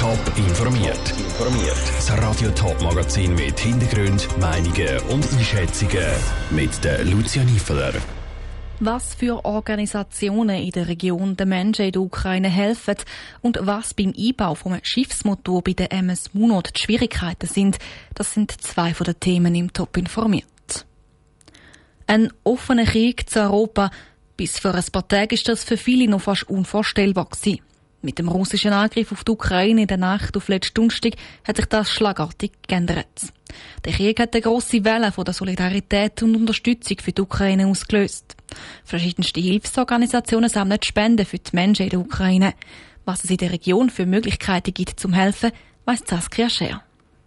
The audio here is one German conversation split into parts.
Top informiert. Informiert. Das Radio Top Magazin mit Hintergrund, Meinungen und Einschätzungen mit der Lucia Niefeler. Was für Organisationen in der Region den Menschen in der Ukraine helfen und was beim Einbau vom Schiffsmotor bei der MS Munot die Schwierigkeiten sind, das sind zwei von den Themen im Top informiert. Ein offener Krieg zu Europa. Bis vor ein paar Tagen ist das für viele noch fast unvorstellbar gewesen. Mit dem russischen Angriff auf die Ukraine in der Nacht auf letzten Donnerstag hat sich das schlagartig geändert. Der Krieg hat eine grosse Welle von der Solidarität und Unterstützung für die Ukraine ausgelöst. Verschiedenste Hilfsorganisationen sammeln Spenden für die Menschen in der Ukraine. Was es in der Region für Möglichkeiten gibt zum Helfen, weiss Saskia Scher.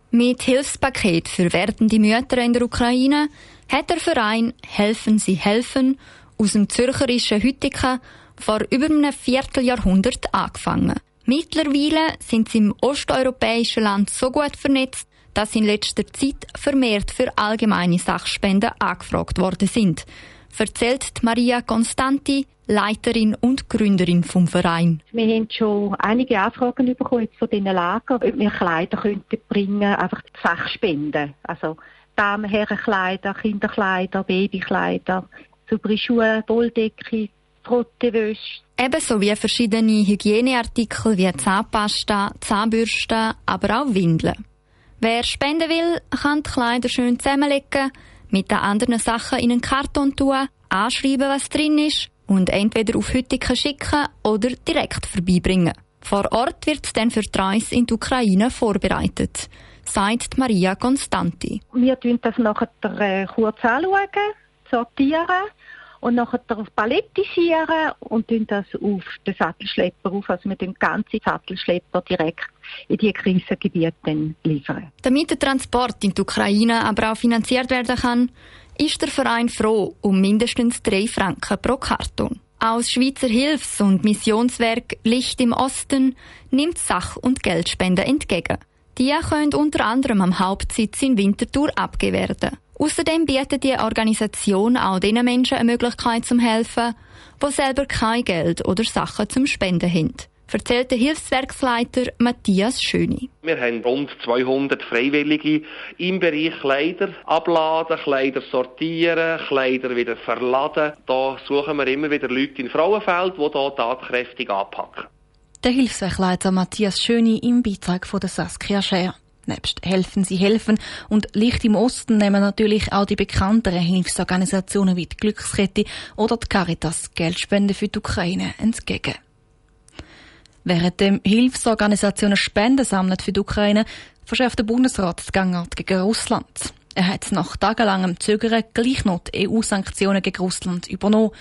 Mit Hilfspaket für werdende Mütter in der Ukraine hat der Verein Helfen Sie helfen aus dem zürcherischen Hüttiken vor über einem Vierteljahrhundert angefangen. Mittlerweile sind sie im osteuropäischen Land so gut vernetzt, dass in letzter Zeit vermehrt für allgemeine Sachspenden angefragt worden sind, erzählt Maria Constanti, Leiterin und Gründerin vom Verein. Wir haben schon einige Anfragen bekommen von diesen Lagern, ob wir Kleider könnten bringen, einfach Sachspenden. Also Damen, Herrenkleider, Kinderkleider, Babykleider, saubere Schuhe, Wolldecke, Trottewäsche. Ebenso wie verschiedene Hygieneartikel wie Zahnpasta, Zahnbürsten, aber auch Windeln. Wer spenden will, kann die Kleider schön zusammenlegen, mit den anderen Sachen in einen Karton tun, anschreiben, was drin ist und entweder auf Hüttiken schicken oder direkt vorbeibringen. Vor Ort wird es dann für die Reise in die Ukraine vorbereitet, sagt Maria Constanti. Wir schauen das nachher äh, kurz anschauen, sortieren und nachher palettisieren und tun das auf den Sattelschlepper auf. Also mit dem ganzen Sattelschlepper direkt in die Krisengebiete liefern. Damit der Transport in die Ukraine aber auch finanziert werden kann, ist der Verein froh um mindestens drei Franken pro Karton. Aus Schweizer Hilfs- und Missionswerk Licht im Osten nimmt Sach- und Geldspenden entgegen. Die können unter anderem am Hauptsitz in Winterthur abgegeben werden. Außerdem bietet die Organisation auch den Menschen eine Möglichkeit zum Helfen, die selber kein Geld oder Sachen zum Spenden haben. Erzählt der Hilfswerksleiter Matthias Schöni. Wir haben rund 200 Freiwillige im Bereich Kleider abladen, Kleider sortieren, Kleider wieder verladen. Da suchen wir immer wieder Leute in Frauenfeld, die hier tatkräftig anpacken. Der Hilfswerkleiter Matthias Schöni im Beitrag von der Saskia Scher. Nebst Helfen Sie helfen und Licht im Osten nehmen natürlich auch die bekannteren Hilfsorganisationen wie die Glückskette oder die Caritas Geldspenden für die Ukraine entgegen. Während dem Hilfsorganisationen Spenden sammeln für die Ukraine, verschärft der Bundesrat die Gangart gegen Russland. Er hat nach tagelangem Zögern gleich noch die EU-Sanktionen gegen Russland übernommen.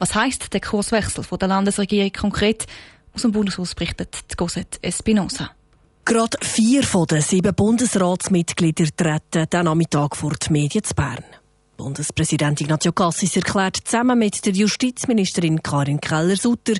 Was heißt der Kurswechsel von der Landesregierung konkret? Aus dem Bundeshaus berichtet Cosette Espinosa. Gerade vier von den sieben Bundesratsmitgliedern treten den Nachmittag vor die Medien zu Bern. Bundespräsident Ignazio Cassis erklärt zusammen mit der Justizministerin Karin Keller-Sutter,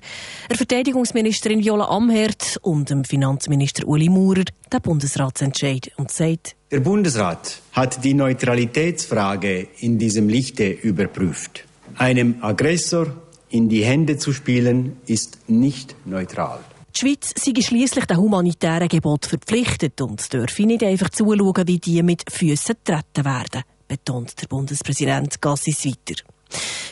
der Verteidigungsministerin Viola Amherd und dem Finanzminister Uli Maurer den Bundesratsentscheid und sagt, Der Bundesrat hat die Neutralitätsfrage in diesem Lichte überprüft. Einem Aggressor in die Hände zu spielen, ist nicht neutral. Die Schweiz sei schliesslich den humanitären Gebot verpflichtet und dürfe nicht einfach zuschauen, wie die mit Füßen getreten werden, betont der Bundespräsident Gassis weiter.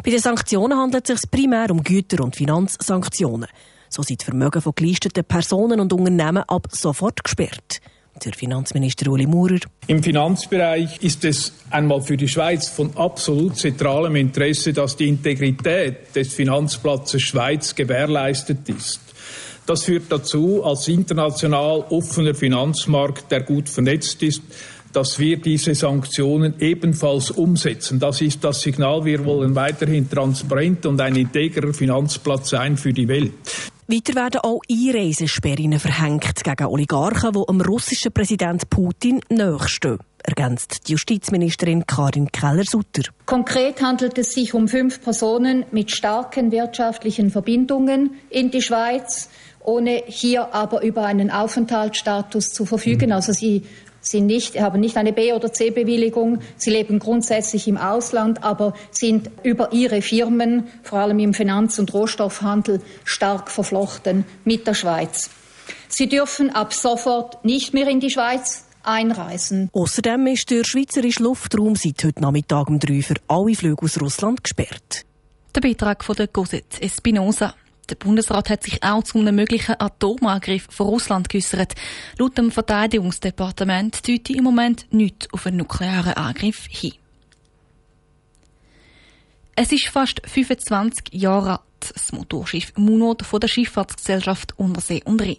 Bei den Sanktionen handelt es sich primär um Güter- und Finanzsanktionen. So sind Vermögen von gelisteten Personen und Unternehmen ab sofort gesperrt. Der Finanzminister Uli Maurer. Im Finanzbereich ist es einmal für die Schweiz von absolut zentralem Interesse, dass die Integrität des Finanzplatzes Schweiz gewährleistet ist. Das führt dazu, als international offener Finanzmarkt, der gut vernetzt ist, dass wir diese Sanktionen ebenfalls umsetzen. Das ist das Signal, wir wollen weiterhin transparent und ein integrer Finanzplatz sein für die Welt. Weiter werden auch Einreisesperren verhängt gegen Oligarchen, die dem russischen Präsident Putin nachstehen ergänzt die Justizministerin Karin Keller-Sutter. Konkret handelt es sich um fünf Personen mit starken wirtschaftlichen Verbindungen in die Schweiz, ohne hier aber über einen Aufenthaltsstatus zu verfügen. Also sie sind nicht, haben nicht eine B- oder C-Bewilligung. Sie leben grundsätzlich im Ausland, aber sind über ihre Firmen, vor allem im Finanz- und Rohstoffhandel, stark verflochten mit der Schweiz. Sie dürfen ab sofort nicht mehr in die Schweiz einreisen. Außerdem ist der schweizerische Luftraum seit heute Nachmittag um drei für alle Flüge aus Russland gesperrt. Der Beitrag von der Cosette Espinosa. Der Bundesrat hat sich auch zu einem möglichen Atomangriff von Russland geäußert. Laut dem Verteidigungsdepartement deutet im Moment nichts auf einen nuklearen Angriff hin. Es ist fast 25 Jahre alt, das Motorschiff Munot von der Schifffahrtsgesellschaft Untersee und Rhein.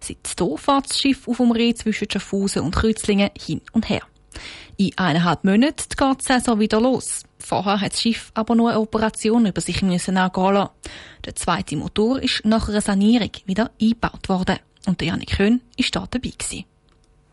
Seitdem fährt das Schiff auf dem Rhein zwischen Schaffhausen und Kreuzlingen hin und her. In eineinhalb Monaten geht die Saison wieder los. Vorher hat das Schiff aber nur eine Operation über sich müssen lassen. Der zweite Motor ist nach einer Sanierung wieder eingebaut worden. Und der Janik Köhn war da dabei. Gewesen.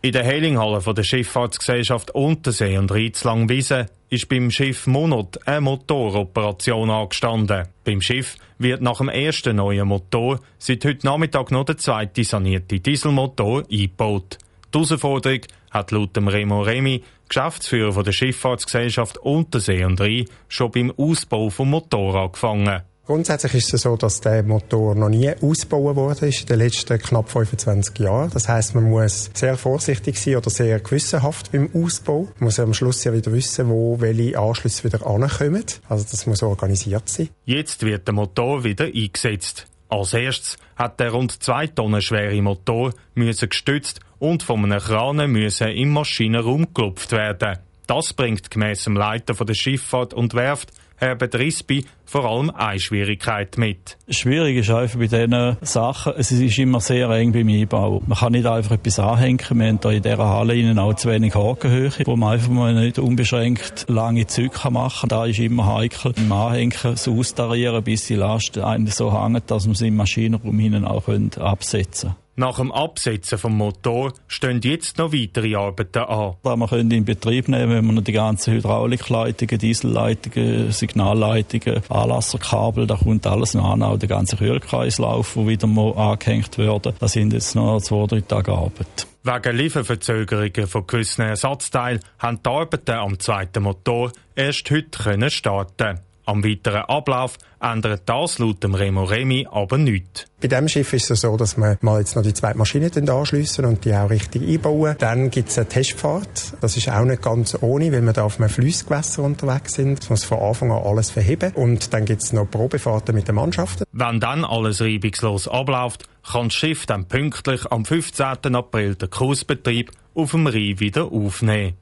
In der Heilinghalle der Schifffahrtsgesellschaft Untersee und Riedzlangwiese ist beim Schiff Monot eine Motoroperation angestanden. Beim Schiff wird nach dem ersten neuen Motor seit heute Nachmittag noch der zweite sanierte Dieselmotor eingebaut. Die Herausforderung hat laut dem Remo Remi, Geschäftsführer der Schifffahrtsgesellschaft Untersee und Rhein, schon beim Ausbau vom Motor angefangen. Grundsätzlich ist es so, dass der Motor noch nie ausgebaut worden ist in den letzten knapp 25 Jahren. Das heißt, man muss sehr vorsichtig sein oder sehr gewissenhaft beim Ausbau. Man muss am Schluss ja wieder wissen, wo welche Anschlüsse wieder ankommen. Also das muss organisiert sein. Jetzt wird der Motor wieder eingesetzt. Als erstes hat der rund zwei Tonnen schwere Motor müssen gestützt und von einem Kran müssen im Maschinenraum geklopft werden. Das bringt gemäss dem Leiter der Schifffahrt und Werft Herbert Rispi vor allem eine Schwierigkeit mit. Schwierig ist einfach bei diesen Sachen, es ist immer sehr eng beim Einbau. Man kann nicht einfach etwas anhängen. Wir haben hier in dieser Halle auch zu wenig Hakenhöhe, wo man einfach mal nicht unbeschränkt lange Züge machen kann. Da ist immer heikel, im Anhängen so austarieren, bis die Last einen so hängt, dass man sie im Maschinenraum auch absetzen kann. Nach dem Absetzen vom Motor stehen jetzt noch weitere Arbeiten an. Man könnte in Betrieb nehmen, wenn man noch die ganzen Hydraulikleitungen, Dieselleitungen, Signalleitungen, Anlasserkabel, da kommt alles noch an, auch der ganze Kühlkreislauf, der wieder mal angehängt wird. Das sind jetzt noch zwei, drei Tage Arbeit. Wegen Lieferverzögerungen von gewissen Ersatzteilen haben die Arbeiten am zweiten Motor erst heute starten am weiteren Ablauf ändert das laut dem Remo Remi aber nichts. Bei diesem Schiff ist es so, dass wir mal jetzt noch die zweite Maschine anschliessen und die auch richtig einbauen. Dann gibt es eine Testfahrt. Das ist auch nicht ganz ohne, weil wir da auf einem Flussgewässer unterwegs sind. Das muss von Anfang an alles verheben. Und dann gibt es noch Probefahrten mit den Mannschaften. Wenn dann alles reibungslos abläuft, kann das Schiff dann pünktlich am 15. April den Kursbetrieb auf dem Rhein wieder aufnehmen.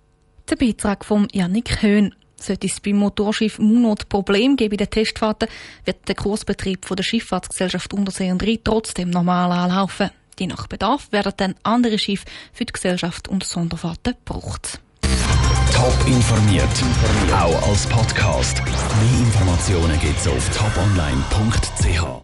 Der Beitrag von Janik Höhn. Sollte es beim Motorschiff Munot Problem geben in den Testfahrten, wird der Kursbetrieb von der Schifffahrtsgesellschaft Untersee und Rhein trotzdem normal anlaufen. Je nach Bedarf werden dann andere Schiffe für die Gesellschaft und Sonderfahrten gebraucht. Top informiert, auch als Podcast. Mehr Informationen gibt's auf toponline.ch.